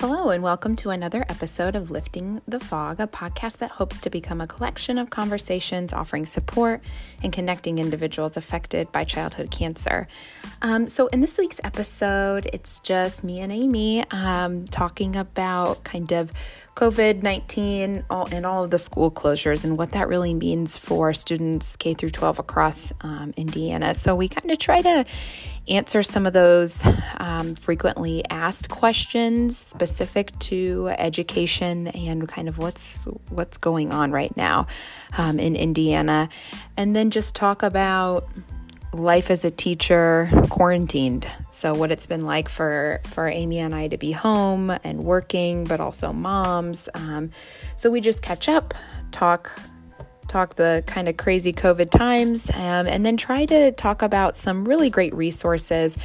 Hello, and welcome to another episode of Lifting the Fog, a podcast that hopes to become a collection of conversations offering support and connecting individuals affected by childhood cancer. Um, so, in this week's episode, it's just me and Amy um, talking about kind of COVID 19 and all of the school closures and what that really means for students K through 12 across um, Indiana. So, we kind of try to answer some of those um, frequently asked questions specific to education and kind of what's what's going on right now um, in Indiana, and then just talk about life as a teacher quarantined. So what it's been like for for amy and i to be home and working but also moms um, so we just catch up talk talk the kind of crazy covid times um, and then try to talk about some really great resources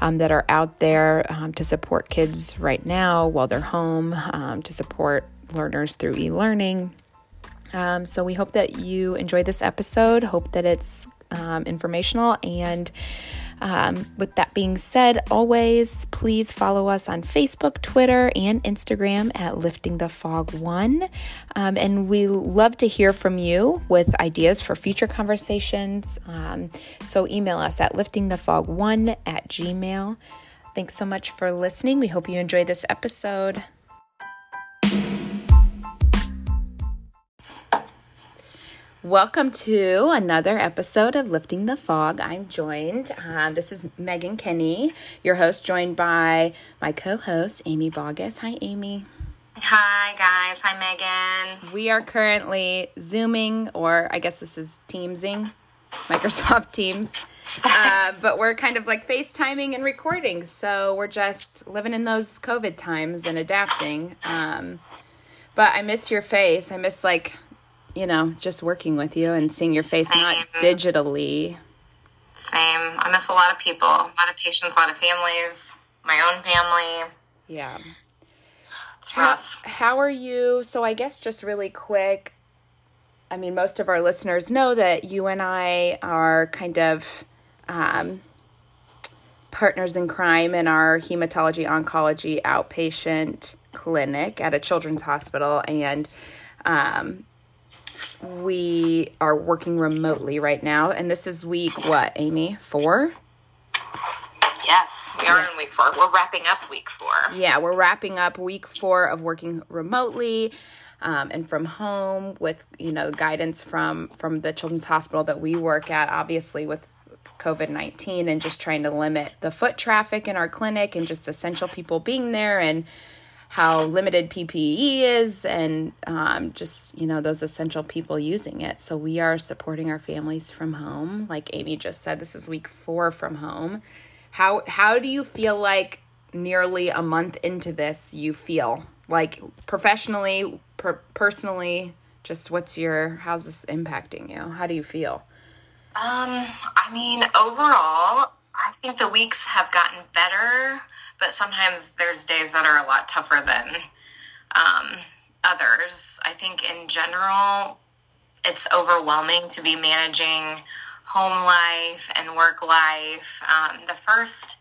um, that are out there um, to support kids right now while they're home um, to support learners through e-learning. Um, so we hope that you enjoy this episode. Hope that it's um, informational. And um, with that being said, always please follow us on Facebook, Twitter, and Instagram at Lifting the Fog One. Um, and we love to hear from you with ideas for future conversations. Um, so email us at liftingthefog1 at gmail. Thanks so much for listening. We hope you enjoyed this episode. Welcome to another episode of Lifting the Fog. I'm joined, um, this is Megan Kenny, your host, joined by my co host, Amy Bogus. Hi, Amy. Hi, guys. Hi, Megan. We are currently Zooming, or I guess this is Teamsing, Microsoft Teams. Uh, but we're kind of like FaceTiming and recording. So we're just living in those COVID times and adapting. Um, but I miss your face. I miss like you know, just working with you and seeing your face Same. not digitally. Same. I miss a lot of people, a lot of patients, a lot of families, my own family. Yeah. It's rough. How, how are you? So, I guess just really quick. I mean, most of our listeners know that you and I are kind of um, partners in crime in our hematology oncology outpatient clinic at a children's hospital. And um, we are working remotely right now, and this is week what, Amy? Four? Yes, we are in week four. We're wrapping up week four. Yeah, we're wrapping up week four of working remotely. Um, and from home with you know guidance from from the children's hospital that we work at obviously with covid-19 and just trying to limit the foot traffic in our clinic and just essential people being there and how limited PPE is and um, just, you know, those essential people using it. So we are supporting our families from home. Like Amy just said, this is week four from home. How, how do you feel like nearly a month into this you feel? Like professionally, per- personally, just what's your, how's this impacting you? How do you feel? Um, I mean, overall, I think the weeks have gotten better but sometimes there's days that are a lot tougher than um, others. I think in general, it's overwhelming to be managing home life and work life. Um, the first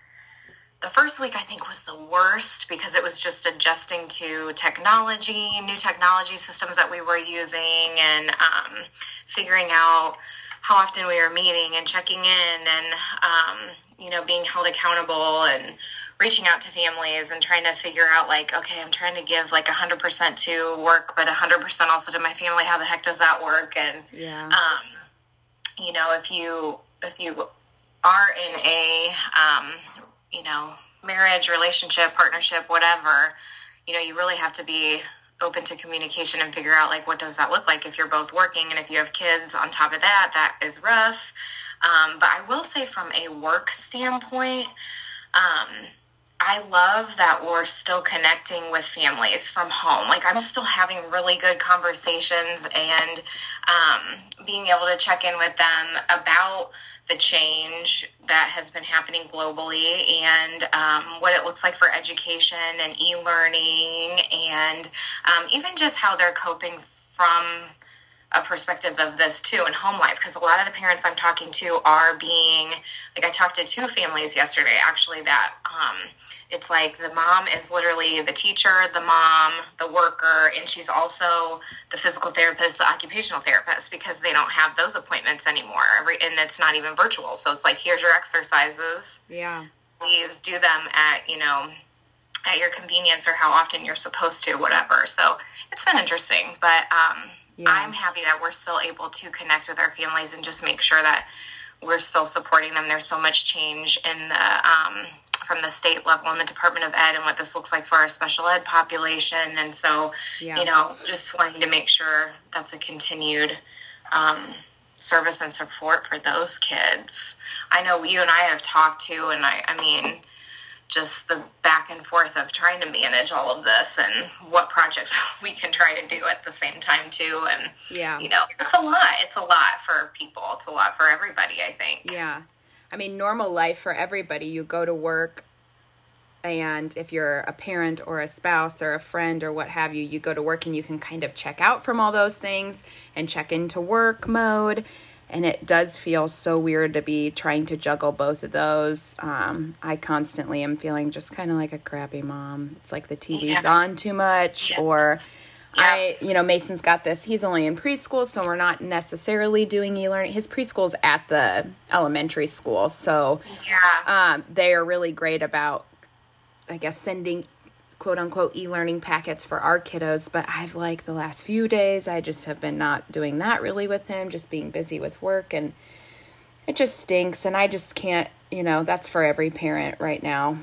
the first week I think was the worst because it was just adjusting to technology, new technology systems that we were using, and um, figuring out how often we were meeting and checking in, and um, you know being held accountable and reaching out to families and trying to figure out like okay i'm trying to give like 100% to work but 100% also to my family. How the heck does that work? And yeah. um, you know if you if you are in a um, you know marriage relationship partnership whatever you know you really have to be open to communication and figure out like what does that look like if you're both working and if you have kids on top of that that is rough. Um, but i will say from a work standpoint um, I love that we're still connecting with families from home. Like I'm still having really good conversations and um, being able to check in with them about the change that has been happening globally and um, what it looks like for education and e-learning and um, even just how they're coping from a perspective of this too in home life because a lot of the parents I'm talking to are being like I talked to two families yesterday actually that um, it's like the mom is literally the teacher, the mom, the worker, and she's also the physical therapist, the occupational therapist because they don't have those appointments anymore. Every, and it's not even virtual. So it's like here's your exercises. Yeah. Please do them at you know at your convenience or how often you're supposed to, whatever. So it's been interesting, but um, yeah. I'm happy that we're still able to connect with our families and just make sure that we're still supporting them. There's so much change in the um, from the state level in the Department of Ed and what this looks like for our special ed population, and so yeah. you know, just wanting to make sure that's a continued. Um, service and support for those kids. I know you and I have talked to, and I, I mean, just the back and forth of trying to manage all of this and what projects we can try to do at the same time too. And yeah. you know it's a lot. It's a lot for people. It's a lot for everybody i think. Yeah. I mean normal life for everybody. You go to work and if you're a parent or a spouse or a friend or what have you you go to work and you can kind of check out from all those things and check into work mode and it does feel so weird to be trying to juggle both of those. Um, I constantly am feeling just kind of like a crappy mom. It's like the TV's yeah. on too much, or yeah. I, you know, Mason's got this. He's only in preschool, so we're not necessarily doing e learning. His preschool's at the elementary school, so yeah. um, they are really great about, I guess, sending quote unquote e-learning packets for our kiddos but i've like the last few days i just have been not doing that really with him just being busy with work and it just stinks and i just can't you know that's for every parent right now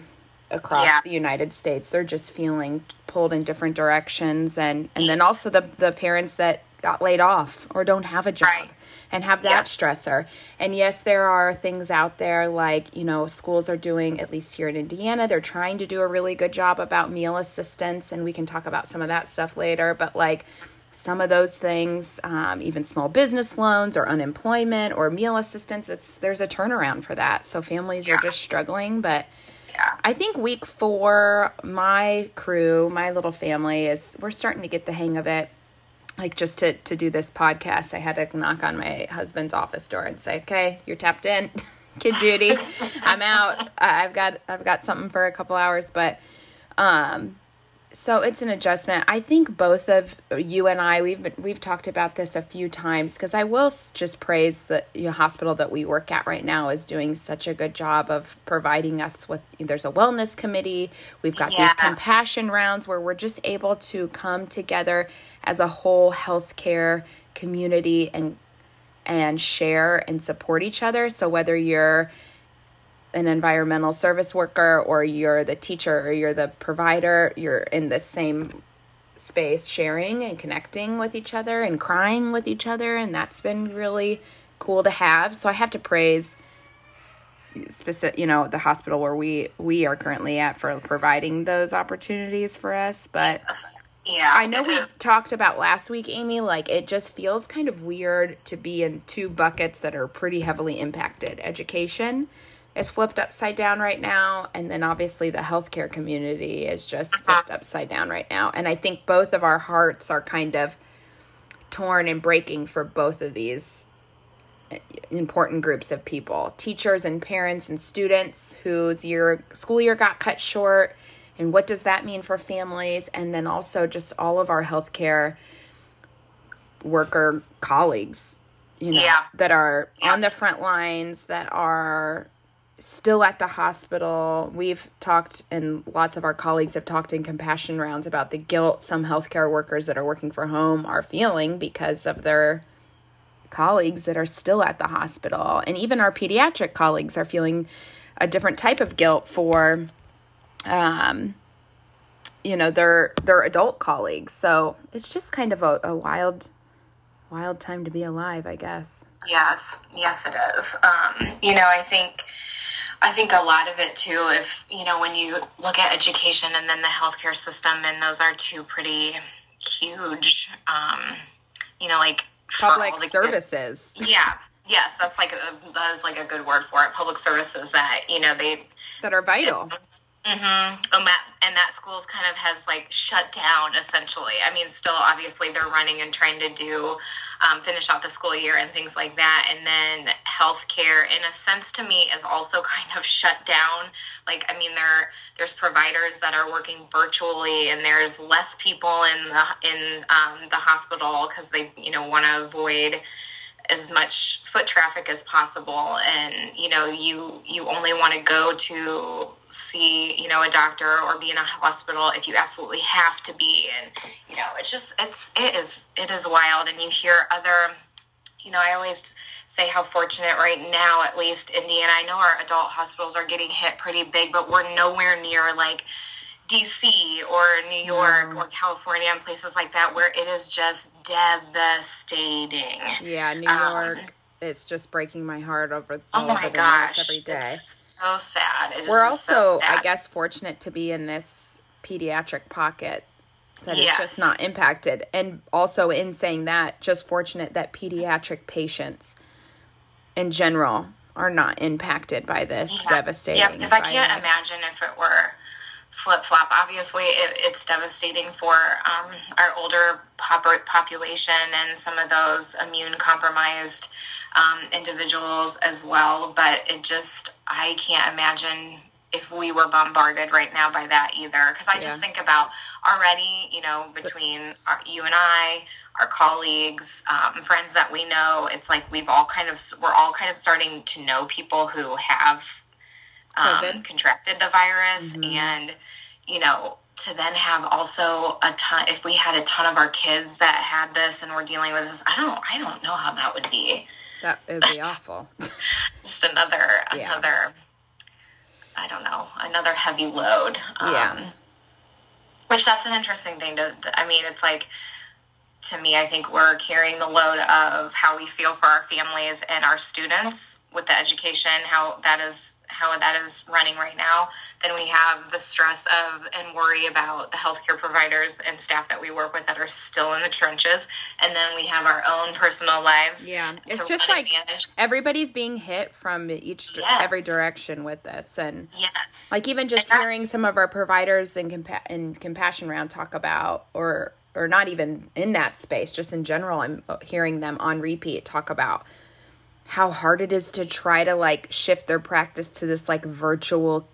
across yeah. the united states. They're just feeling pulled in different directions and and then also the the parents that got laid off or don't have a job. Right and have that yeah. stressor. And yes, there are things out there like, you know, schools are doing, at least here in Indiana, they're trying to do a really good job about meal assistance. And we can talk about some of that stuff later. But like, some of those things, um, even small business loans or unemployment or meal assistance, it's there's a turnaround for that. So families yeah. are just struggling, but yeah. I think week four, my crew, my little family is we're starting to get the hang of it like just to to do this podcast i had to knock on my husband's office door and say okay you're tapped in kid duty i'm out. I've got i've got something for a couple hours. But um so it's an adjustment. I think both of you and i we've been, we've talked about this a few times because i will just praise the you know, hospital that we work at right now is doing such a good job of providing us with there's a wellness committee. We've got yes. these compassion rounds where we're just able to come together as a whole healthcare community and and share and support each other. So whether you're an environmental service worker or you're the teacher or you're the provider, you're in the same space sharing and connecting with each other and crying with each other and that's been really cool to have. So I have to praise specific you know the hospital where we we are currently at for providing those opportunities for us but yeah. I know we talked about last week, Amy, like it just feels kind of weird to be in two buckets that are pretty heavily impacted. Education is flipped upside down right now, and then obviously the healthcare community is just uh-huh. flipped upside down right now. And I think both of our hearts are kind of torn and breaking for both of these eh, important groups of people teachers and parents and students whose year school year got cut short and what does that mean for families and then also just all of our healthcare worker colleagues you know yeah. that are yeah. on the front lines that are still at the hospital we've talked and lots of our colleagues have talked in compassion rounds about the guilt some healthcare workers that are working for home are feeling because of their colleagues that are still at the hospital and even our pediatric colleagues are feeling a different type of guilt for um, you know, their their adult colleagues. So it's just kind of a, a wild wild time to be alive, I guess. Yes, yes, it is. Um, you know, I think I think a lot of it too. If you know, when you look at education and then the healthcare system, and those are two pretty huge. Um, you know, like public services. Yeah. Yes, that's like a, that is like a good word for it. Public services that you know they that are vital. Mm-hmm. Um, and that school's kind of has like shut down essentially. I mean, still obviously they're running and trying to do um, finish out the school year and things like that. And then healthcare, in a sense, to me, is also kind of shut down. Like, I mean, there there's providers that are working virtually, and there's less people in the in um, the hospital because they, you know, want to avoid as much foot traffic as possible. And you know you you only want to go to see you know a doctor or be in a hospital if you absolutely have to be. And you know it's just it's it is it is wild. And you hear other you know i always say how fortunate right now at least indiana i know our adult hospitals are getting hit pretty big but we're nowhere near like dc or new york or california and places like that where it is just devastating yeah new york um, it's just breaking my heart over oh my gosh every day. It's so sad. We're also, so sad. I guess, fortunate to be in this pediatric pocket that yes. is just not impacted, and also in saying that, just fortunate that pediatric patients in general are not impacted by this yeah. devastating. Yeah, because I can't imagine if it were flip flop. Obviously, it, it's devastating for um, our older pop- population and some of those immune compromised um, individuals as well. But it just, I can't imagine if we were bombarded right now by that either. Because I yeah. just think about already, you know, between our, you and I, our colleagues, um, friends that we know, it's like we've all kind of, we're all kind of starting to know people who have um, contracted the virus. Mm-hmm. And, you know, to then have also a ton if we had a ton of our kids that had this and were dealing with this i don't i don't know how that would be that would be awful. Just another yeah. another I don't know, another heavy load. Um, yeah. Which that's an interesting thing to I mean, it's like to me, I think we're carrying the load of how we feel for our families and our students with the education, how that is how that is running right now. Then we have the stress of and worry about the healthcare providers and staff that we work with that are still in the trenches. And then we have our own personal lives. Yeah, it's just like everybody's being hit from each yes. every direction with this, and yes, like even just that, hearing some of our providers in compa- in compassion round talk about or or not even in that space, just in general, I'm hearing them on repeat talk about how hard it is to try to like shift their practice to this like virtual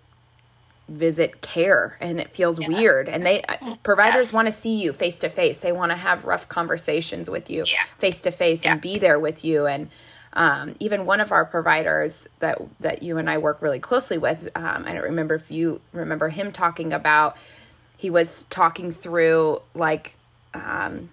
visit care and it feels yes. weird. And they uh, providers want to see you face to face they want to have rough conversations with you face to face and be there with you. And um, even one of our providers that that you and I work really closely with um, I don't remember if you remember him talking about he was talking through like um,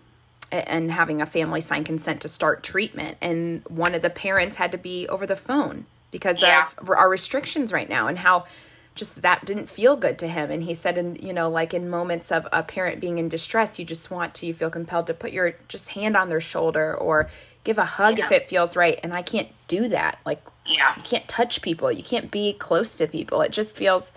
and having a family sign consent to start treatment. And one of the parents had to be over the phone because yeah. of our restrictions right now and how just that didn't feel good to him. And he said, in you know, like in moments of a parent being in distress, you just want to, you feel compelled to put your just hand on their shoulder or give a hug yeah. if it feels right. And I can't do that. Like, yeah. you can't touch people, you can't be close to people. It just feels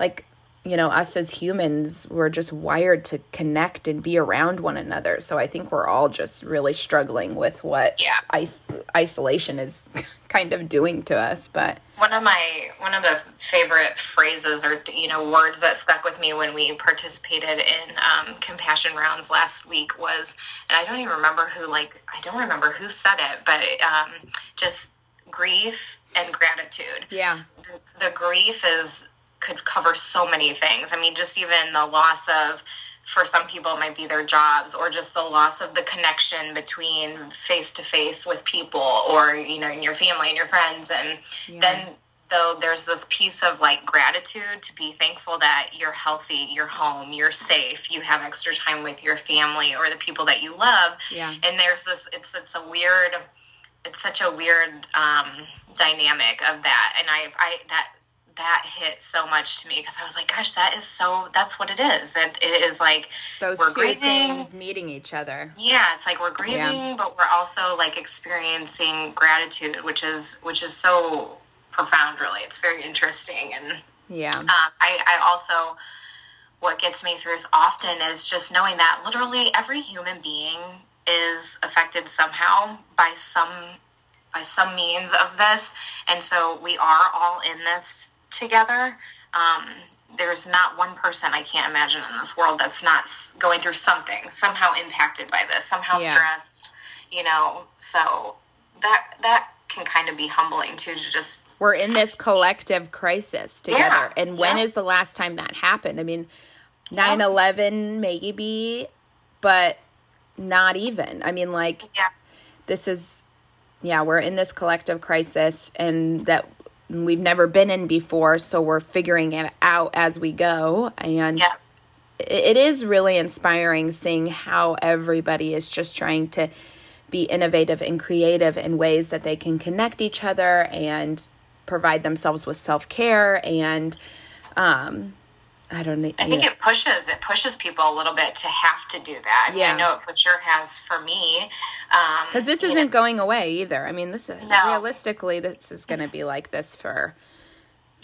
like you know, us as humans, we're just wired to connect and be around one another. So I think we're all just really struggling with what yeah. is- isolation is kind of doing to us. But one of my one of the favorite phrases or you know words that stuck with me when we participated in um, compassion rounds last week was, and I don't even remember who like I don't remember who said it, but um, just grief and gratitude. Yeah, the, the grief is could cover so many things. I mean, just even the loss of for some people it might be their jobs or just the loss of the connection between face to face with people or you know in your family and your friends and yeah. then though there's this piece of like gratitude to be thankful that you're healthy you're home you're safe you have extra time with your family or the people that you love yeah and there's this it's it's a weird it's such a weird um dynamic of that and i i that that hit so much to me because I was like, gosh, that is so. That's what it is. It, it is like those we're grieving, things meeting each other. Yeah, it's like we're grieving, yeah. but we're also like experiencing gratitude, which is which is so profound. Really, it's very interesting. And yeah, um, I, I also what gets me through is often is just knowing that literally every human being is affected somehow by some by some means of this and so we are all in this together. Um, there's not one person I can't imagine in this world that's not going through something, somehow impacted by this, somehow yeah. stressed, you know, so that that can kind of be humbling too to just we're in this collective crisis together. Yeah, and when yeah. is the last time that happened? I mean, 9 11, maybe, but not even. I mean, like, yeah. this is, yeah, we're in this collective crisis and that we've never been in before. So we're figuring it out as we go. And Yeah. it is really inspiring seeing how everybody is just trying to be innovative and creative in ways that they can connect each other and provide themselves with self-care and um i don't know I think it pushes it pushes people a little bit to have to do that. I mean, Yeah. I know it for sure has for me. Um, because this isn't know, going away either i mean this is No. realistically this is going to be like this for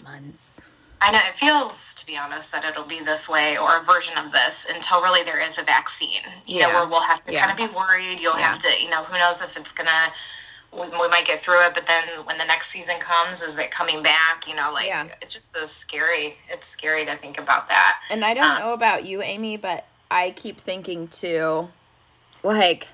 months I know it feels, to be honest, that it'll be this way or a version of this until really there is a vaccine. You know, Yeah. where we'll have to Yeah. kind of be worried. You'll Yeah. have to, you know, who knows if it's gonna. We, we might get through it, but then when the next season comes, is it coming back? You know, like Yeah. it just is scary. It's scary to think about that. And I don't Um, know about you, Amy, but I keep thinking too, like,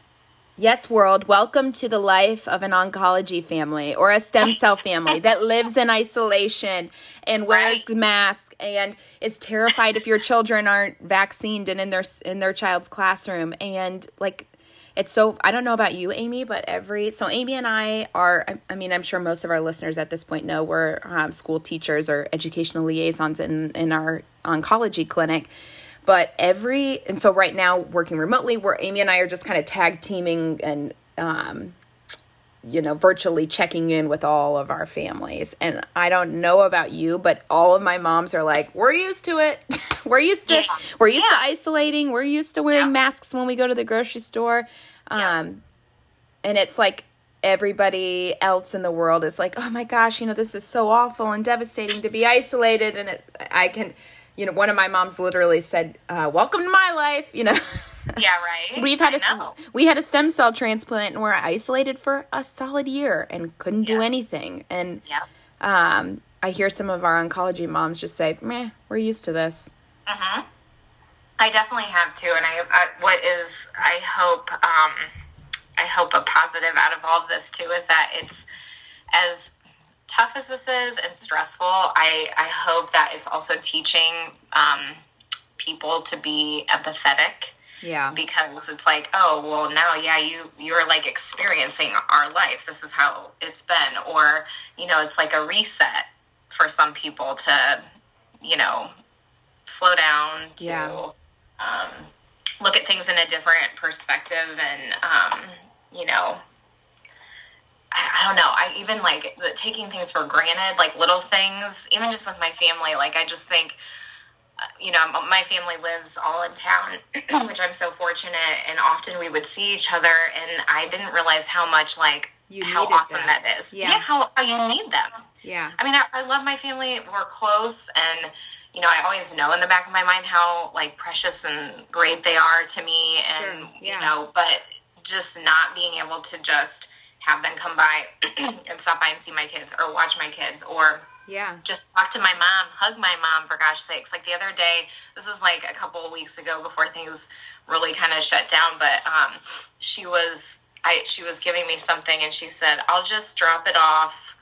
yes, world, welcome to the life of an oncology family or a stem cell family that lives in isolation and wears Right. masks and is terrified if your children aren't vaccinated and in their in their child's classroom and like it's so i don't know about you amy but every so amy and i are I- mean i'm sure most of our listeners at this point know we're um, school teachers or educational liaisons in in our oncology clinic. But every and so right now working remotely where amy and i are just kind of tag teaming and um you know virtually checking in with all of our families. And i don't know about you but all of my moms are like we're used to it. We're used to Yeah. we're used to isolating. We're used to wearing Yeah. masks when we go to the grocery store. Yeah. um and it's like everybody else in the world is like oh my gosh you know this is so awful and devastating to be isolated. And it, i can you know one of my moms literally said uh, welcome to my life you know Yeah, right. We've had I a know. we had a stem cell transplant and we're isolated for a solid year and couldn't do anything. And Yeah. um, I hear some of our oncology moms just say, "Meh, we're used to this." hmm I definitely have too, and I, I what is I hope um, I hope a positive out of all of this too is that it's as tough as this is and stressful. I I hope that it's also teaching um, people to be empathetic Yeah, because it's like oh well now yeah you you're like experiencing our life. This is how it's been. Or you know it's like a reset for some people to you know slow down to Yeah. um, look at things in a different perspective and um, you know I, don't know. I even like the, taking things for granted like little things even just with my family like I just think you know, my family lives all in town, which I'm so fortunate, and often we would see each other, and I didn't realize how much like You how awesome that. that is. Yeah. how, how you need them. yeah, I mean, I, I love my family. We're close, and you know, I always know in the back of my mind how like precious and great they are to me, and Sure, yeah. you know, but just not being able to just have them come by and stop by and see my kids or watch my kids or yeah, just talk to my mom, hug my mom for gosh sakes. Like the other day, this is like a couple of weeks ago before things really kind of shut down, but um, she was I she was giving me something and she said, "I'll just drop it off."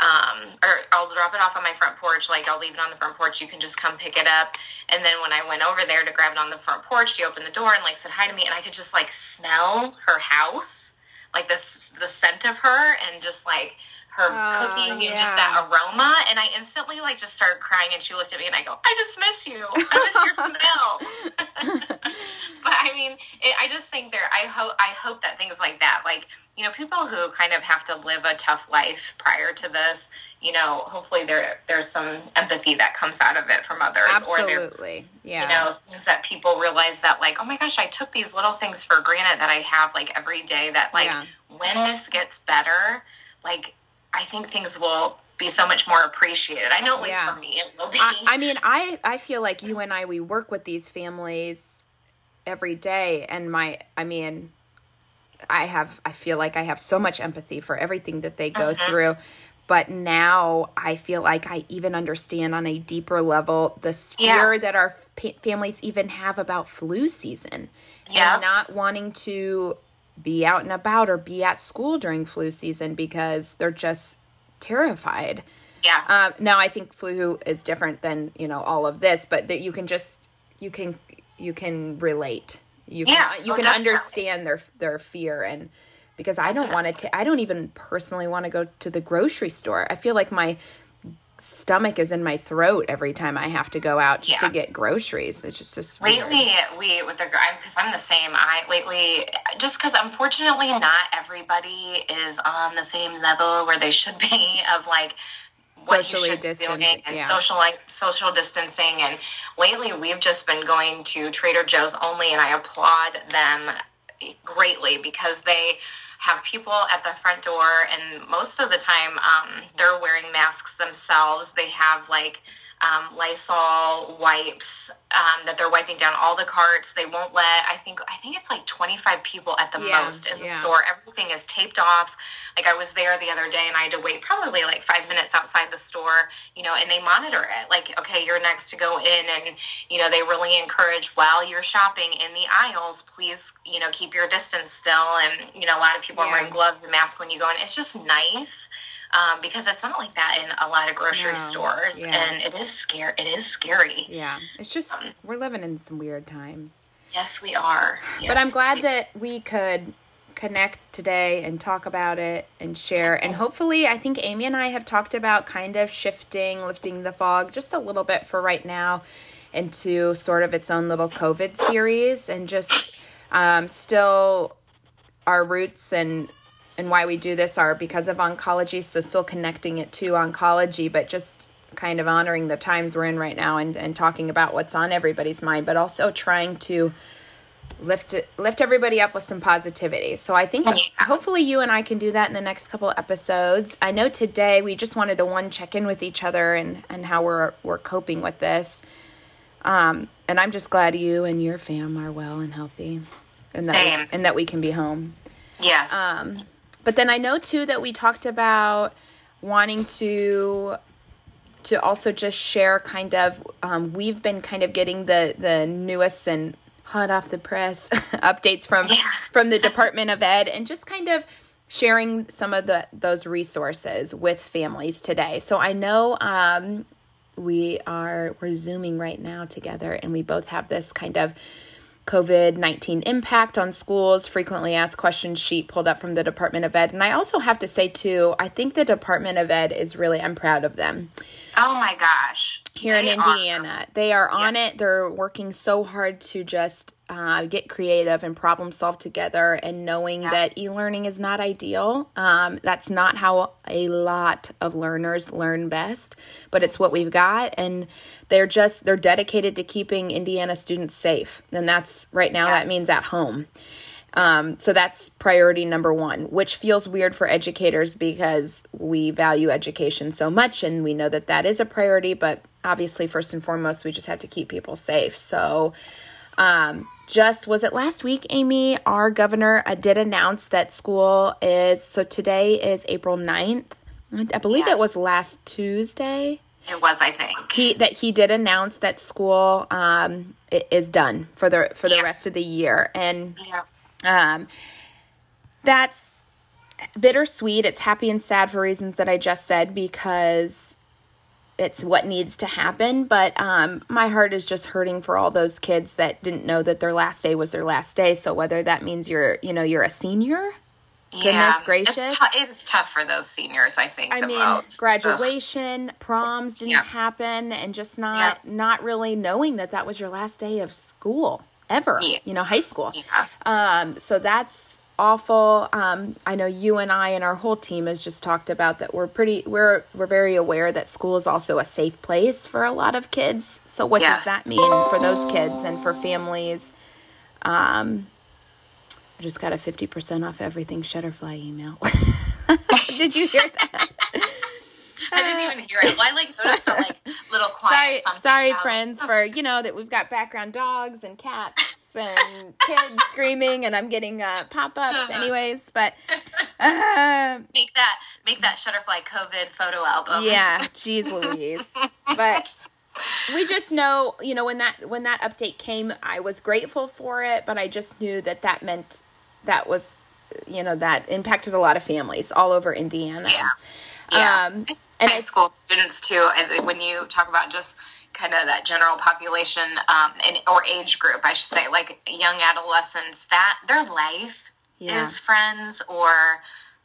Um, or I'll drop it off on my front porch. Like I'll leave it on the front porch. You can just come pick it up. And then when I went over there to grab it on the front porch, she opened the door and like said hi to me, and I could just like smell her house, like this the scent of her, and just like her Oh, cooking and just that aroma. And I instantly like just started crying, and she looked at me and I go, I just miss you. I miss your smell. but I mean, it, I just think there. I hope. I hope that things like that, like you know, people who kind of have to live a tough life prior to this, you know, hopefully there there's some empathy that comes out of it from others, or there's absolutely, yeah, you know things that people realize that like, oh my gosh, I took these little things for granted that I have like every day. That like Yeah. when this gets better, like I think things will be so much more appreciated. I know at least Yeah. for me it will be. I, I mean, I I feel like you and I we work with these families every day, and my I mean, I have I feel like I have so much empathy for everything that they go Uh-huh. through. But now I feel like I even understand on a deeper level the fear Yeah. that our families even have about flu season Yeah. and not wanting to be out and about or be at school during flu season because they're just terrified. Yeah. Um, now I think flu is different than you know all of this, but that you can just you can you can relate. You can Yeah. you Oh, can definitely. understand their their fear and because I don't want to. I don't even personally want to go to the grocery store. I feel like my stomach is in my throat every time I have to go out just Yeah. to get groceries. It's just just weird. Lately, we with the because I'm the same. I lately just because unfortunately not everybody is on the same level where they should be of like what Socially you should be doing and yeah. social like social distancing. And lately, we've just been going to Trader Joe's only, and I applaud them greatly because they have people at the front door and most of the time um, they're wearing masks themselves. They have like um, lysol wipes um, that they're wiping down all the carts. They won't let i think i think it's like 25 people at the Yeah, most in the store. Everything is taped off. Like i was there the other day and i had to wait probably like five minutes outside the store you know and they monitor it. Like okay you're next to go in and you know they really encourage while you're shopping in the aisles please you know keep your distance still. And you know a lot of people Yeah. are wearing gloves and masks when you go in. It's just nice um, because it's not like that in a lot of grocery No, stores yeah. and it is scary it is scary Yeah, it's just we're living in some weird times. yes we are But I'm Yes. glad that we could connect today and talk about it and share. And hopefully, I think Amy and I have talked about kind of shifting, lifting the fog just a little bit for right now into sort of its own little COVID series and just um, still our roots and and why we do this are because of oncology so still connecting it to oncology but just kind of honoring the times we're in right now and, and talking about what's on everybody's mind but also trying to lift lift everybody up with some positivity. So I think hopefully you and I can do that in the next couple episodes. I know today we just wanted to one check in with each other and and how we're we're coping with this. Um, and I'm just glad you and your fam are well and healthy, and that Same. we, and that we can be home. yes Um, but then I know too that we talked about wanting to to also just share kind of um, we've been kind of getting the the newest and hot off the press updates from Yeah. from the Department of Ed and just kind of sharing some of the those resources with families today. So I know um, we are we're zooming right now together and we both have this kind of COVID 19 impact on schools, frequently asked questions sheet pulled up from the Department of Ed. And I also have to say, too, I think the Department of Ed is really, I'm proud of them oh my gosh here in They are- Indiana. They are on Yes. it. They're working so hard to just uh, get creative and problem solve together and knowing that e learning is not ideal. Um, that's not how a lot of learners learn best, but it's what we've got. And they're just, they're dedicated to keeping Indiana students safe. And that's right now, Yeah. that means at home. Um, so that's priority number one, which feels weird for educators because we value education so much and we know that that is a priority. But obviously, first and foremost, we just have to keep people safe. So, um, just was it last week, Amy? Our governor uh, did announce that school is so today is April 9th. I believe it was last Tuesday it was i think he that he did announce that school um is done for the for the Yeah. rest of the year and yeah um, that's bittersweet. It's happy and sad for reasons that I just said because it's what needs to happen. But um, my heart is just hurting for all those kids that didn't know that their last day was their last day. So whether that means you're, you know, you're a senior. yeah. gracious. It's, tou- it's tough for those seniors, I think. I mean, most. Ugh. graduation, proms didn't Yeah. happen, and just not not really knowing that that was your last day of school ever. Yeah. You know, high school. Yeah. Um, so that's awful. Um, I know you and I and our whole team has just talked about that. We're pretty. We're we're very aware that school is also a safe place for a lot of kids. So what Yes. does that mean for those kids and for families? Um, I just got a fifty percent off everything Shutterfly email. Did you hear that? I didn't even hear it. Well, I like noticed the like little sorry, quiet. sorry, out. friends, for you know that we've got background dogs and cats and kids screaming, and I'm getting uh, pop ups, anyways. But uh, Make that make that Shutterfly COVID photo album. yeah, geez, Louise. But we just know, you know, when that when that update came, I was grateful for it, but I just knew that that meant that was you know that impacted a lot of families all over Indiana. Yeah, yeah. Um, and high school students too. And when you talk about just kind of that general population um, and or age group, I should say, like young adolescents, that their life Yeah. is friends or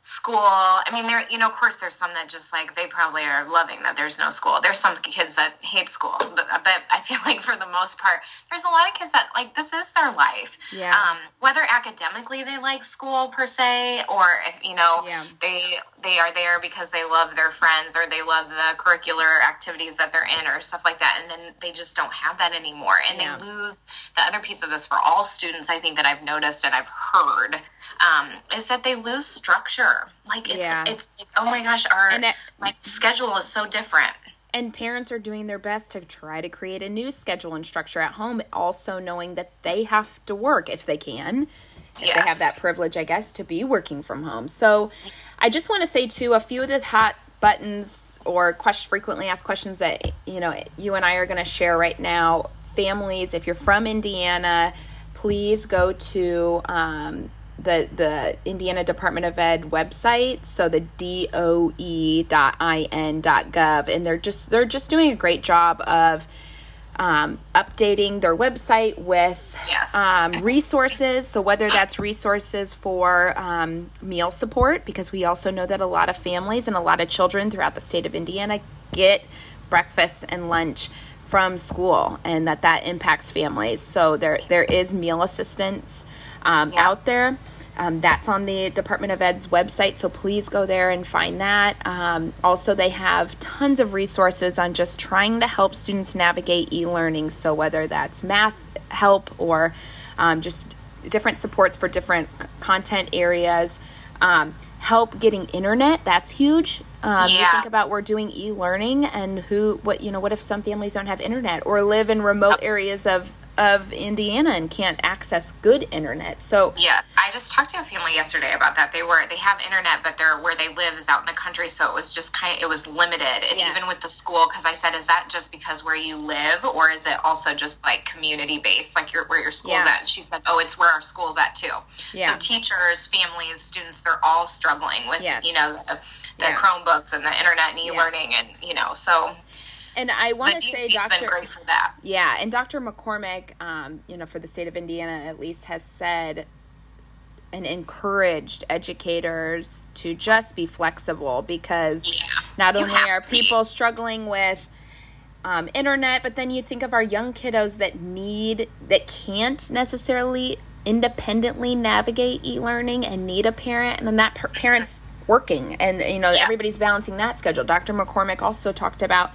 school. I mean, there, you know, of course, there's some that just like they probably are loving that there's no school. There's some kids that hate school, but but I feel like for the most part, there's a lot of kids that like this is their life. Yeah. Um, whether academically they like school per se, or if you know Yeah. they they are there because they love their friends or they love the curricular activities that they're in or stuff like that, and then they just don't have that anymore, and Yeah. they lose the other piece of this for all students. I think that I've noticed and I've heard um, is that they lose structure. Like it's Yeah. it's like, oh my gosh, our it- like schedule is so different. and parents are doing their best to try to create a new schedule and structure at home also knowing that they have to work if they can if they have that privilege i guess to be working from home so i just want to say too a few of the hot buttons or question, frequently asked questions that you know you and i are going to share right now families if you're from indiana please go to um, the the Indiana Department of Ed website, so the doe.in.gov, and they're just they're just doing a great job of um, updating their website with Yes. um, resources. So whether that's resources for um, meal support, because we also know that a lot of families and a lot of children throughout the state of Indiana get breakfast and lunch from school, and that that impacts families. So there there is meal assistance um, Yeah. out there. Um, that's on the Department of Ed's website, so please go there and find that. Um, also, they have tons of resources on just trying to help students navigate e learning. So, whether that's math help or um, just different supports for different c- content areas, um, help getting internet, that's huge. Um, You think about we're doing e learning, and who, what, you know, what if some families don't have internet or live in remote areas of, of Indiana and can't access good internet? So, Yes, I just talked to a family yesterday about that. They were they have internet, but they're where they live is out in the country, so it was just kind of it was limited. And Yes. even with the school, because I said, is that just because where you live, or is it also just like community based, like your where your school's Yeah. at? And she said, oh, it's where our school's at too. Yeah. So teachers, families, students, they're all struggling with Yes. you know the, the Yeah. Chromebooks and the internet and e-learning, and you know so. And I want to say, Dr. been great for that. Yeah, and Dr. McCormick, um, you know, for the state of Indiana at least, has said and encouraged educators to just be flexible because Yeah, not you only are to be. people struggling with um, internet, but then you think of our young kiddos that need, that can't necessarily independently navigate e-learning and need a parent, and then that per- parent's working, and you know Yeah. everybody's balancing that schedule. Dr. McCormick also talked about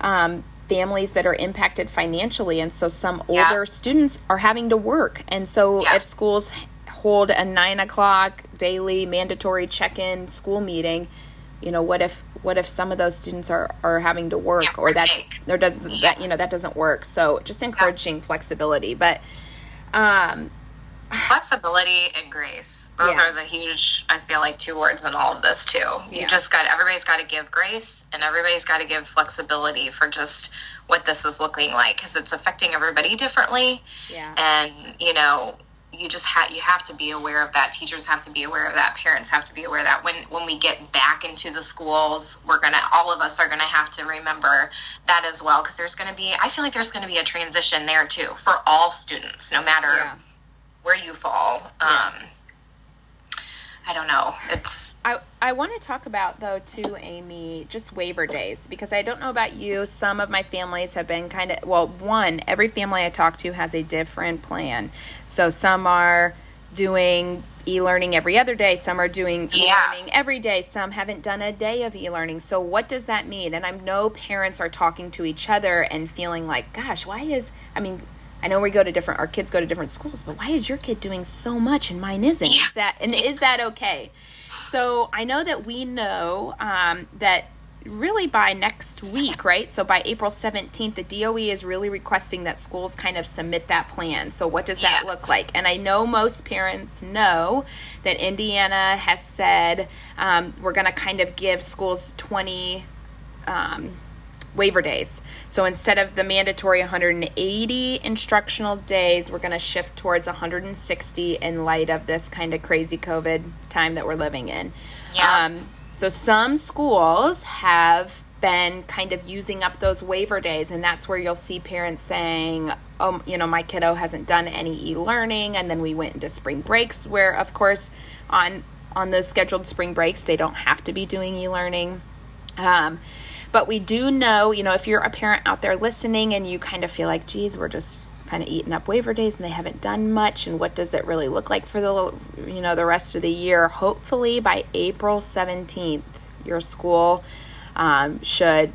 um, families that are impacted financially, and so some Yeah. older students are having to work, and so Yeah. if schools hold a nine o'clock daily mandatory check-in school meeting you know what if what if some of those students are are having to work Yeah, or that there does that you know that doesn't work. So just encouraging flexibility. But um flexibility and grace. Those Yeah. are the huge i feel like two words in all of this too. You Yeah. just got everybody's got to give grace and everybody's got to give flexibility for just what this is looking like because it's affecting everybody differently. Yeah. And you know you just have you have to be aware of that. Teachers have to be aware of that. Parents have to be aware of that. When when we get back into the schools we're gonna all of us are gonna have to remember that as well because there's gonna be i feel like there's gonna be a transition there too for all students no matter yeah where you fall. Yeah. Um, I don't know. It's I, I want to talk about though too, Amy, just waiver days because I don't know about you. Some of my families have been kind of well. One, every family I talk to has a different plan. So some are doing e-learning every other day. Some are doing Yeah. e-learning every day. Some haven't done a day of e-learning. So what does that mean? And I know parents are talking to each other and feeling like, gosh, why is I mean. I know we go to different, our kids go to different schools, but why is your kid doing so much and mine isn't? Is that, and is that okay? So I know that we know um, that really by next week, right? So by April 17th, the DOE is really requesting that schools kind of submit that plan. So what does that Yes. look like? And I know most parents know that Indiana has said um, we're going to kind of give schools 20. Um, waiver days. So instead of the mandatory 180 instructional days, we're going to shift towards 160 in light of this kind of crazy COVID time that we're living in. Yeah. Um, so some schools have been kind of using up those waiver days, and that's where you'll see parents saying, "Oh, you know, my kiddo hasn't done any e-learning," and then we went into spring breaks, where of course on on those scheduled spring breaks they don't have to be doing e-learning. Um, but we do know, you know, if you're a parent out there listening and you kind of feel like, geez, we're just kind of eating up waiver days and they haven't done much and what does it really look like for the you know the rest of the year? Hopefully by april 17th your school um, should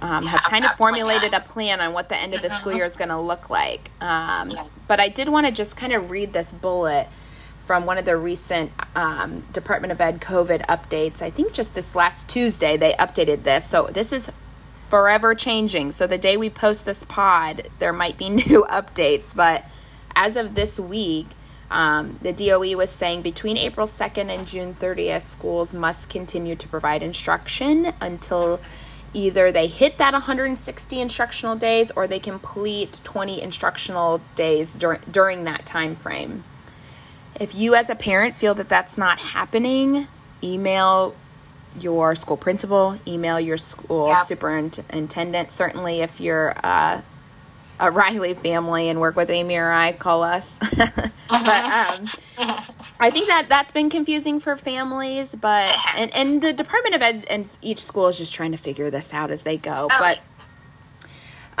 um, have kind of formulated a plan on what the end of the school year is going to look like. Um, but i did want to just kind of read this bullet from one of the recent um, Department of Ed COVID updates. I think just this last Tuesday they updated this. So this is forever changing. So the day we post this pod, there might be new updates. But as of this week, um, the DOE was saying between April 2nd and June 30th, schools must continue to provide instruction until either they hit that 160 instructional days or they complete 20 instructional days dur- during that time frame. If you, as a parent, feel that that's not happening, email your school principal, email your school superintendent. Certainly, if you're uh, a Riley family and work with Amy or I, call us. but um, I think that that's been confusing for families. But and and the Department of Ed and each school is just trying to figure this out as they go. Oh, But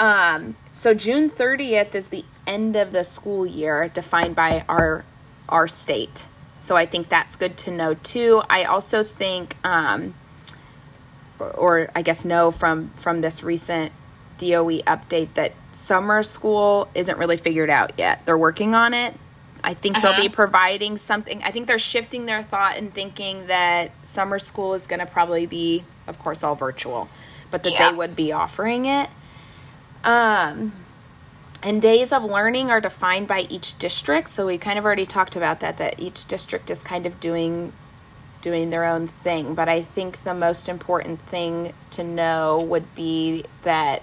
um, so June 30th is the end of the school year defined by our our state. So I think that's good to know too. I also think um, or, or I guess know from from this recent DOE update that summer school isn't really figured out yet. They're working on it. I think they'll be providing something. I think they're shifting their thought and thinking that summer school is going to probably be, of course, all virtual, but that Yeah. they would be offering it. Um, and days of learning are defined by each district. So we kind of already talked about that. That each district is kind of doing doing their own thing. But I think the most important thing to know would be that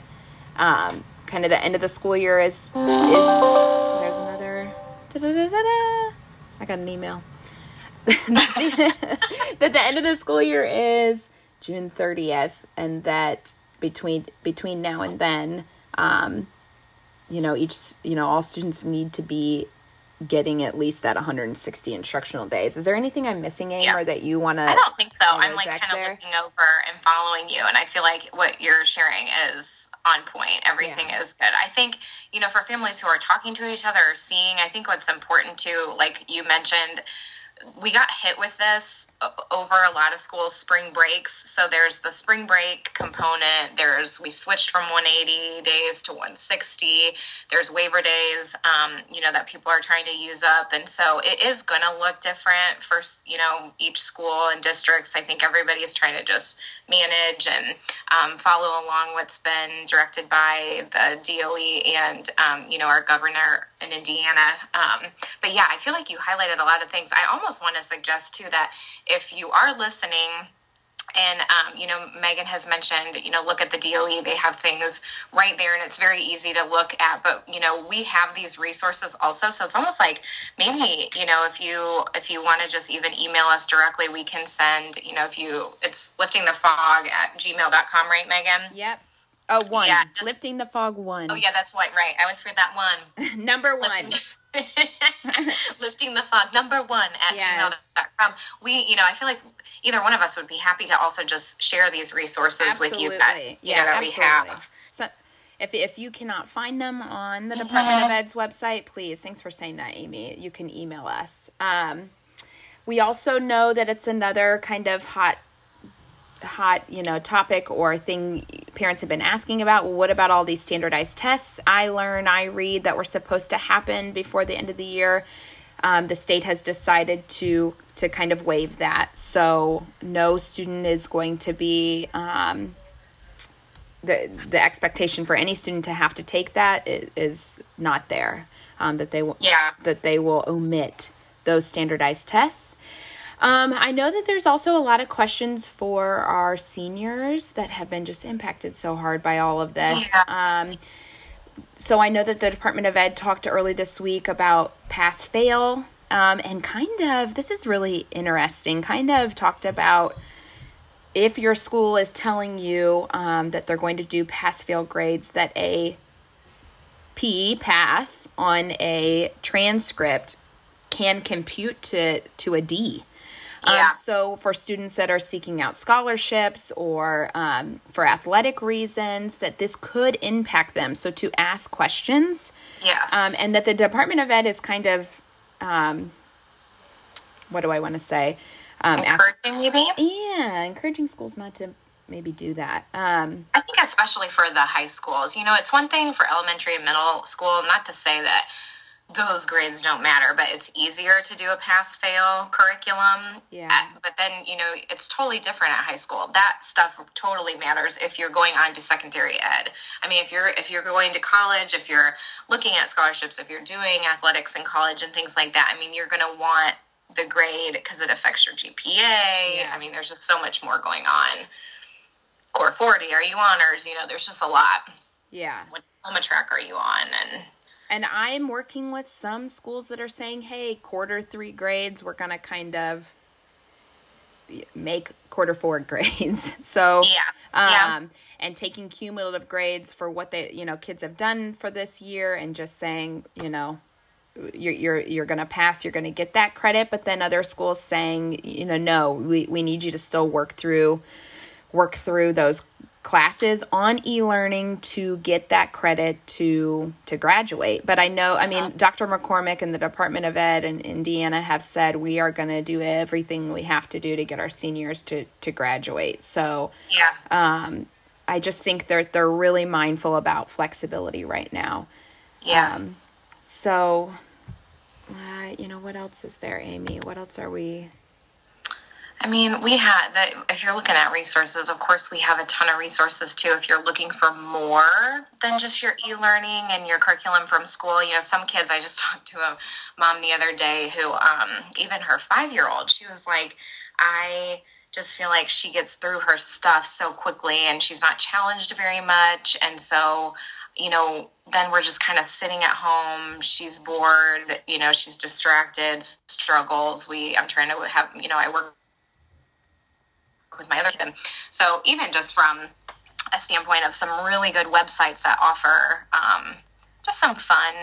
um, kind of the end of the school year is is there's another da-da-da-da-da. I got an email that the end of the school year is June 30th and that between between now and then um, you know each you know all students need to be getting at least that 160 instructional days. Is there anything I'm missing, Aim, Yeah. or that you want to? I don't think so. I'm like kind of there? looking over and following you, and I feel like what you're sharing is on point. Everything Yeah. is good. I think you know for families who are talking to each other, or seeing. I think what's important too, like you mentioned, we got hit with this over a lot of schools spring breaks. So there's the spring break component. There's we switched from 180 days to 160 there's waiver days um, you know that people are trying to use up. And so it is going to look different for you know each school and districts. I think everybody is trying to just manage and um, follow along what's been directed by the doe and um, you know our governor in indiana. Um, but yeah i feel like you highlighted a lot of things. I almost want to suggest too that if you are listening and um, you know megan has mentioned you know look at the doe they have things right there and it's very easy to look at but you know we have these resources also so it's almost like maybe you know if you if you want to just even email us directly we can send you know if you it's lifting the fog at gmail.com right megan Yep. Oh, one. Yeah, just- Lifting the fog one. oh yeah that's what right i always forget that one Number one. lifting the fog number one at Yes. gmail.com we you know i feel like either one of us would be happy to also just share these resources with you that you yeah, know, that absolutely. we have So, if if you cannot find them on the Department of Ed's website, please. Thanks for saying that, Amy. You can email us. Um, we also know that it's another kind of hot hot you know topic or thing parents have been asking about well, what about all these standardized tests i learn i read that were supposed to happen before the end of the year? Um, the state has decided to to kind of waive that. So no student is going to be um, the the expectation for any student to have to take that is, is not there um, that they will Yeah. that they will omit those standardized tests Um, I know that there's also a lot of questions for our seniors that have been just impacted so hard by all of this. Yeah. Um, so I know that the Department of Ed talked early this week about pass fail um, and kind of, this is really interesting, kind of talked about if your school is telling you um, that they're going to do pass fail grades, that a P pass on a transcript can compute to, to a D. Um, so for students that are seeking out scholarships or um, for athletic reasons, that this could impact them. So to ask questions, Yes. um, and that the Department of Ed is kind of, um, what do I want to say? Um, Encouraging, maybe? yeah, encouraging schools not to maybe do that. Um, I think especially for the high schools. You know, it's one thing for elementary and middle school, not to say that those grades don't matter, but it's easier to do a pass fail curriculum. Yeah. At- but then, you know, it's totally different at high school. That stuff totally matters if you're going on to secondary ed. I mean, if you're if you're going to college, if you're looking at scholarships, if you're doing athletics in college and things like that, I mean, you're going to want the grade because it affects your GPA. Yeah. I mean, there's just so much more going on. Core 40, are you honors? You know, there's just a lot. yeah. What diploma track are you on? And And I'm working with some schools that are saying, hey, quarter three grades, we're going to kind of make quarter four grades. so, Yeah, um, yeah. and taking cumulative grades for what they, you know, kids have done for this year and just saying, you know, you're you're you're going to pass, you're going to get that credit, but then other schools saying, you know, no, we we need you to still work through work through those classes on e-learning to get that credit to to graduate. But i know i mean dr mccormick and the department of ed in indiana have said we are going to do everything we have to do to get our seniors to to graduate. So yeah, um i just think they're they're really mindful about flexibility right now. Yeah. um so uh, you know what else is there amy? What else are we I mean, we had that. If you're looking at resources, of course, we have a ton of resources too. If you're looking for more than just your e-learning and your curriculum from school, you know, some kids. I just talked to a mom the other day who, um, even her five-year-old, she was like, I just feel like she gets through her stuff so quickly, and she's not challenged very much, and so. You know, then we're just kind of sitting at home. She's bored. You know, she's distracted. Struggles. We. I'm trying to have. You know, I work with my other kid. So even just from a standpoint of some really good websites that offer um, just some fun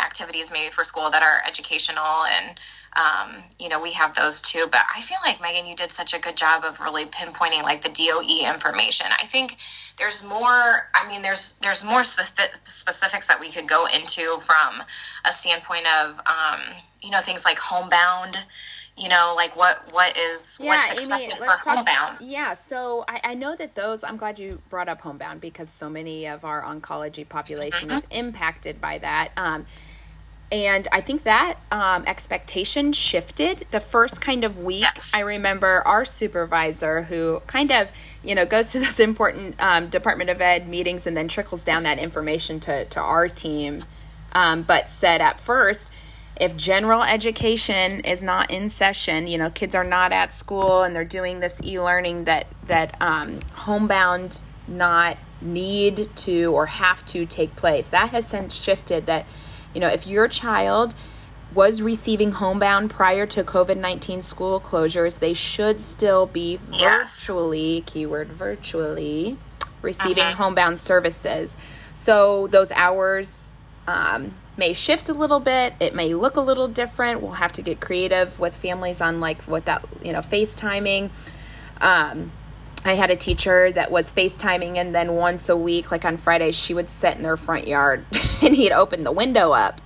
activities maybe for school that are educational and um, you know we have those too but i feel like megan you did such a good job of really pinpointing like the doe information i think there's more i mean there's there's more specific, specifics that we could go into from a standpoint of um, you know things like homebound you know like what what is yeah, what's expected for homebound Yeah, so I, I know that those. I'm glad you brought up homebound because so many of our oncology population is impacted by that. Um, and I think that um, expectation shifted the first kind of week. Yes. I remember our supervisor who kind of, you know, goes to those important um, Department of Ed meetings and then trickles down that information to, to our team, um, but said at first, if general education is not in session, you know, kids are not at school and they're doing this e-learning that that um, homebound not need to or have to take place. That has since shifted. That you know, if your child was receiving homebound prior to COVID 19 school closures, they should still be virtually, keyword virtually, receiving Uh-huh. homebound services. So those hours um, may shift a little bit. It may look a little different. We'll have to get creative with families on like what that, you know, FaceTiming. Um, I had a teacher that was FaceTiming, and then once a week, like on Fridays, she would sit in their front yard and he'd open the window up.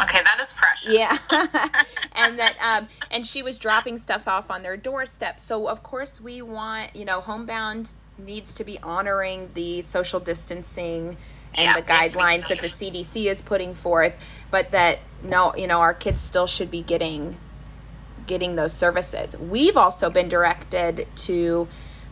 okay that is precious Yeah. and that um and she was dropping stuff off on their doorstep. So of course we want, you know, homebound needs to be honoring the social distancing and Yeah, the it needs to be guidelines that the. CDC is putting forth, but that no, you know, our kids still should be getting getting those services. We've also been directed to,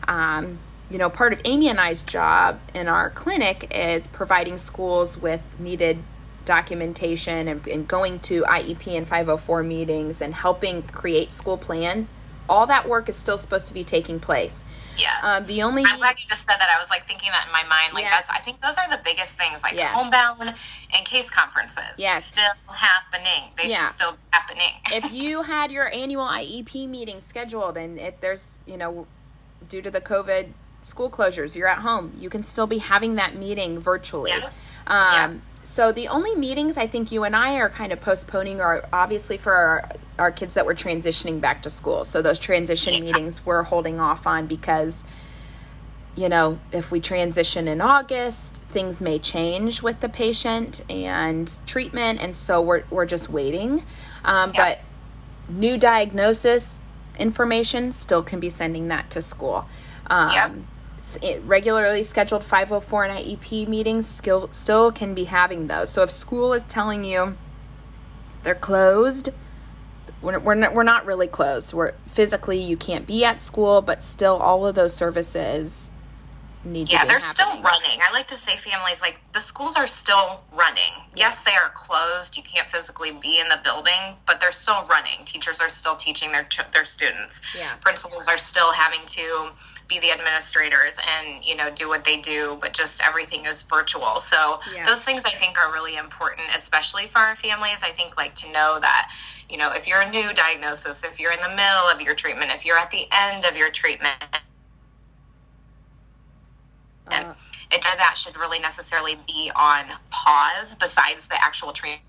um, you know, part of Amy and I's job in our clinic is providing schools with needed documentation and, and going to IEP and 504 meetings and helping create school plans all that work is still supposed to be taking place. Yes. Um, the only I'm glad you just said that. I was like thinking that in my mind. Like Yeah. that's I think those are the biggest things, like Yes. homebound and case conferences. Yes. Still happening. They Yeah. should still be happening. if you had your annual IEP meeting scheduled and if there's, you know, due to the COVID school closures, you're at home, you can still be having that meeting virtually. Yeah. Um, Yeah. So the only meetings I think you and I are kind of postponing are obviously for our, our kids that were transitioning back to school. So those transition Yeah. meetings we're holding off on because, you know, if we transition in August, things may change with the patient and treatment, and so we're we're just waiting. Um, Yeah. But new diagnosis information still can be sending that to school. Um, Yep. Regularly scheduled 504 and IEP meetings still still can be having those. So if school is telling you they're closed, we're, we're, not, we're not really closed. We're physically you can't be at school, but still all of those services need yeah, to be they're happening. still running. I like to say families like the schools are still running. Yes, they are closed. You can't physically be in the building, but they're still running. Teachers are still teaching their their students. Yeah. Principals are still having to be the administrators and you know do what they do, but just everything is virtual. So Yeah. those things I think are really important, especially for our families. I think like to know that you know if you're a new diagnosis, if you're in the middle of your treatment, if you're at the end of your treatment, and Uh, it, that should really necessarily be on pause besides the actual tra-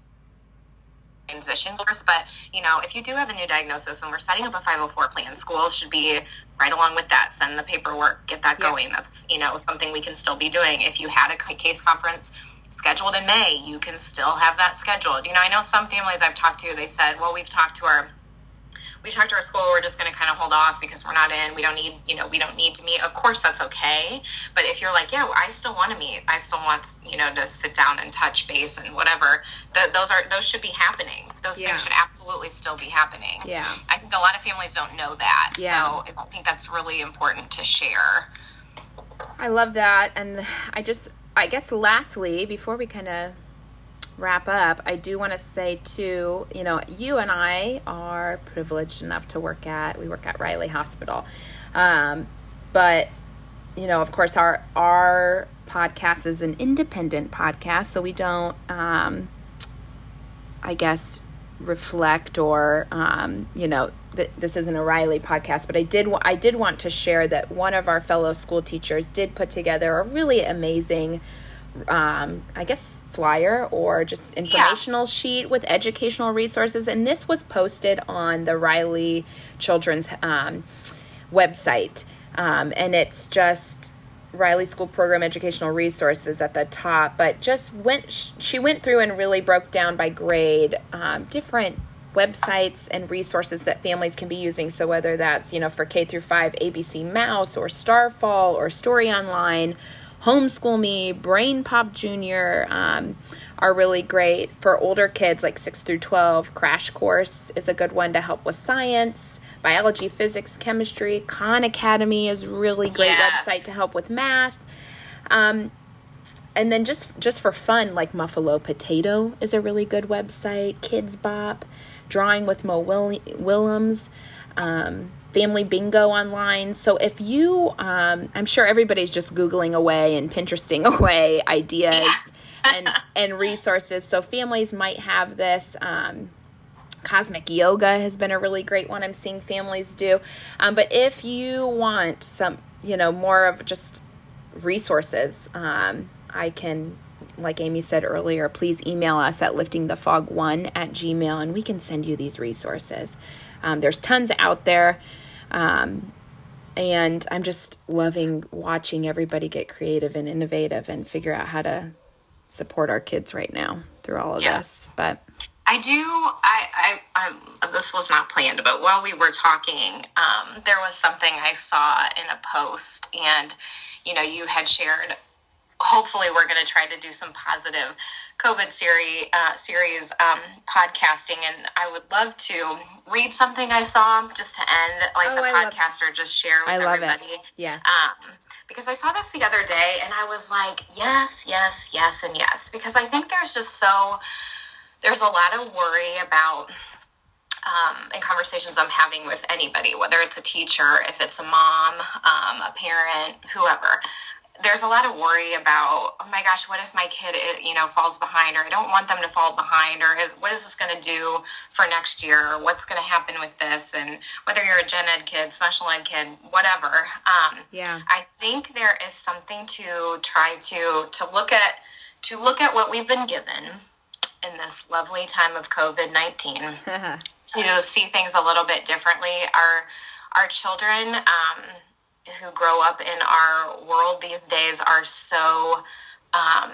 transitions course. But, you know, if you do have a new diagnosis and we're setting up a 504 plan, schools should be right along with that. Send the paperwork, get that Yeah. going. That's, you know, something we can still be doing. If you had a case conference scheduled in May, you can still have that scheduled. You know, I know some families I've talked to, they said, well, we've talked to our we talked to our school we're just going to kind of hold off because we're not in we don't need you know we don't need to meet of course that's okay but if you're like yeah i still want to meet i still want you know to sit down and touch base and whatever th- those are those should be happening those Yeah. things should absolutely still be happening Yeah. i think a lot of families don't know that Yeah. so i think that's really important to share I love that. And I just, I guess, lastly, before we kind of wrap up, I do want to say, too, you know, you and I are privileged enough to work at, we work at Riley Hospital. Um, but, you know, of course, our, our podcast is an independent podcast, so we don't, um, I guess, reflect or um, you know th- this isn't a Riley podcast, but I did I did want to share that one of our fellow school teachers did put together a really amazing. Um, I guess flyer or just informational sheet with educational resources, and this was posted on the Riley Children's um, website, um, and it's just Riley School Program Educational Resources at the top, but just went she went through and really broke down by grade um, different websites and resources that families can be using. So whether that's you know for K through five, ABC Mouse or Starfall or Story Online, Homeschool Me, Brain Pop Junior. Um, are really great for older kids like 6 through 12 crash course is a good one to help with science biology physics chemistry khan academy is really great Yes. website to help with math um, and then just just for fun like muffalo potato is a really good website kids bop drawing with mo Will- willems um, family bingo online so if you um, i'm sure everybody's just googling away and pinteresting away ideas and and resources so families might have this um, Cosmic yoga has been a really great one I'm seeing families do. Um, but if you want some, you know, more of just resources, um, I can, like Amy said earlier, please email us at liftingthefog1 at gmail and we can send you these resources. Um, there's tons out there. Um, and I'm just loving watching everybody get creative and innovative and figure out how to support our kids right now through all of Yes. this. But I do. I, I, I, this was not planned, but while we were talking, um, there was something I saw in a post, and you know, you had shared. Hopefully, we're going to try to do some positive COVID series, uh, series um, podcasting, and I would love to read something I saw just to end, like Oh, the I love- podcaster just share with I love everybody. it. Yes. Um, because I saw this the other day and I was like, yes, yes, yes, and yes. Because I think there's just so, there's a lot of worry about um, and conversations I'm having with anybody, whether it's a teacher, if it's a mom, um, a parent, whoever. There's a lot of worry about, oh my gosh, what if my kid, you know, falls behind, or I don't want them to fall behind, or is, what is this going to do for next year? Or what's going to happen with this? And whether you're a gen ed kid, special ed kid, whatever. Um, yeah, I think there is something to try to to look at to look at what we've been given in this lovely time of COVID nineteen to see things a little bit differently. Our our children um, who grow up in our world these days are so um,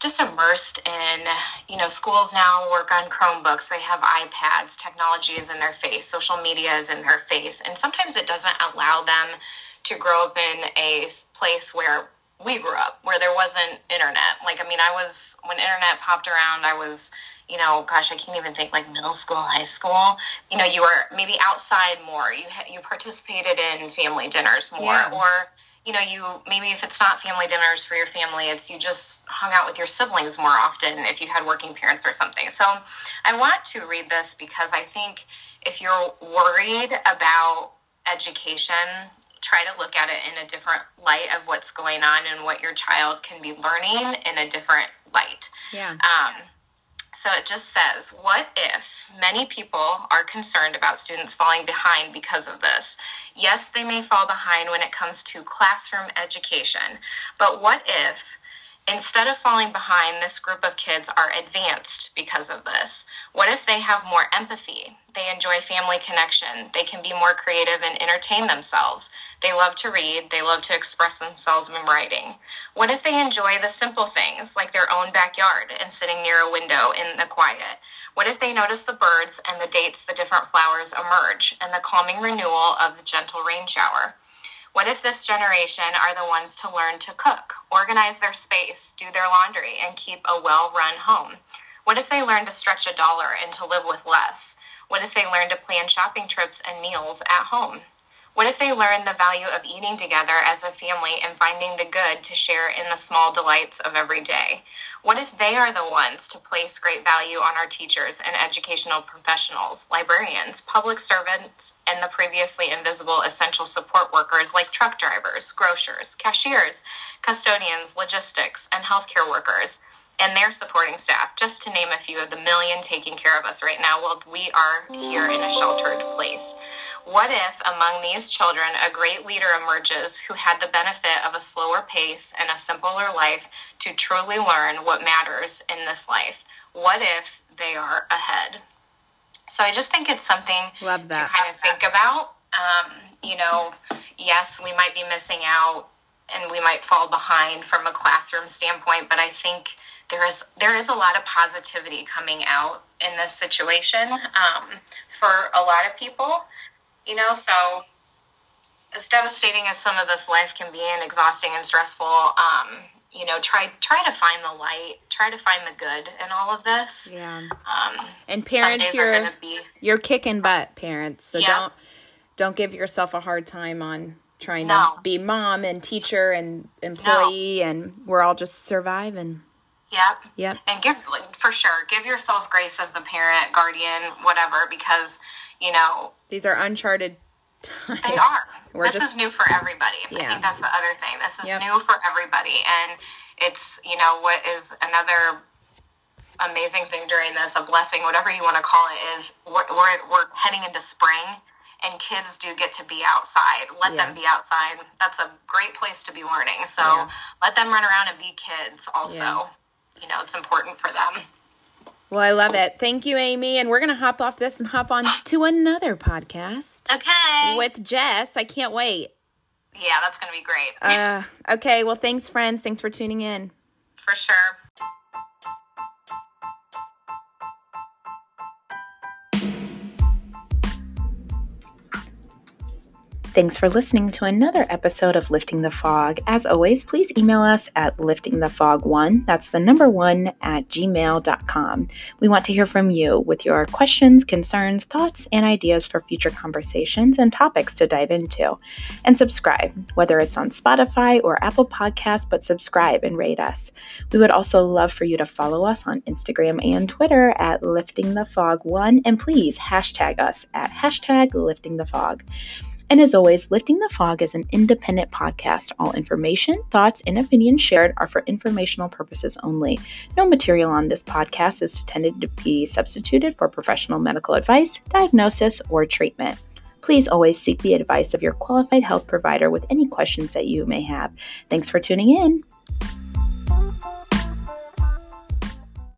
just immersed in you know schools now work on chromebooks. They have ipads. Technology is in their face. Social media is in their face. And sometimes it doesn't allow them to grow up in a place where we grew up where there wasn't internet. Like i mean i was when internet popped around i was you know, gosh, I can't even think like middle school, high school. You know, you were maybe outside more. You you participated in family dinners more, yeah. or you know, you maybe if it's not family dinners for your family, it's you just hung out with your siblings more often if you had working parents or something. So, I want to read this because I think if you're worried about education try to look at it in a different light of what's going on and what your child can be learning in a different light. Yeah. Um, so it just says, what if many people are concerned about students falling behind because of this? Yes, they may fall behind when it comes to classroom education, but what if Instead of falling behind, this group of kids are advanced because of this. What if they have more empathy? They enjoy family connection. They can be more creative and entertain themselves. They love to read. They love to express themselves in writing. What if they enjoy the simple things like their own backyard and sitting near a window in the quiet? What if they notice the birds and the dates the different flowers emerge and the calming renewal of the gentle rain shower? What if this generation are the ones to learn to cook, organize their space, do their laundry, and keep a well run home? What if they learn to stretch a dollar and to live with less? What if they learn to plan shopping trips and meals at home? What if they learn the value of eating together as a family and finding the good to share in the small delights of every day? What if they are the ones to place great value on our teachers and educational professionals, librarians, public servants, and the previously invisible essential support workers like truck drivers, grocers, cashiers, custodians, logistics, and healthcare workers? And their supporting staff, just to name a few of the million taking care of us right now while we are here in a sheltered place. What if among these children a great leader emerges who had the benefit of a slower pace and a simpler life to truly learn what matters in this life? What if they are ahead? So I just think it's something to kind of think about. Um, you know, yes, we might be missing out and we might fall behind from a classroom standpoint, but I think there is there is a lot of positivity coming out in this situation um, for a lot of people you know, so as devastating as some of this life can be and exhausting and stressful, um, you know, try try to find the light, try to find the good in all of this. Yeah. Um, and parents, you're be, you're kicking butt, parents. So yeah. don't don't give yourself a hard time on trying no. to be mom and teacher and employee, no. and we're all just surviving. Yep. Yep. And give for sure, give yourself grace as a parent, guardian, whatever, because you know these are uncharted times. They are. We're this just, is new for everybody. Yeah. I think that's the other thing. This is yep. new for everybody, and it's you know what is another amazing thing during this, a blessing, whatever you want to call it, is we're, we're, we're heading into spring and kids do get to be outside. Let yeah. them be outside. That's a great place to be learning. So yeah. let them run around and be kids also. You know, it's important for them. Well, I love it. Thank you, Amy. And we're going to hop off this and hop on to another podcast. Okay. With Jess. I can't wait. Yeah, that's going to be great. uh, okay. Well, thanks, friends. Thanks for tuning in. For sure. Thanks for listening to another episode of Lifting the Fog. As always, please email us at liftingthefog1, that's the number one, at gmail.com. We want to hear from you with your questions, concerns, thoughts, and ideas for future conversations and topics to dive into. And subscribe, whether it's on Spotify or Apple Podcasts, but subscribe and rate us. We would also love for you to follow us on Instagram and Twitter at liftingthefog1, and please hashtag us at hashtag liftingthefog. And as always, Lifting the Fog is an independent podcast. All information, thoughts, and opinions shared are for informational purposes only. No material on this podcast is intended to be substituted for professional medical advice, diagnosis, or treatment. Please always seek the advice of your qualified health provider with any questions that you may have. Thanks for tuning in.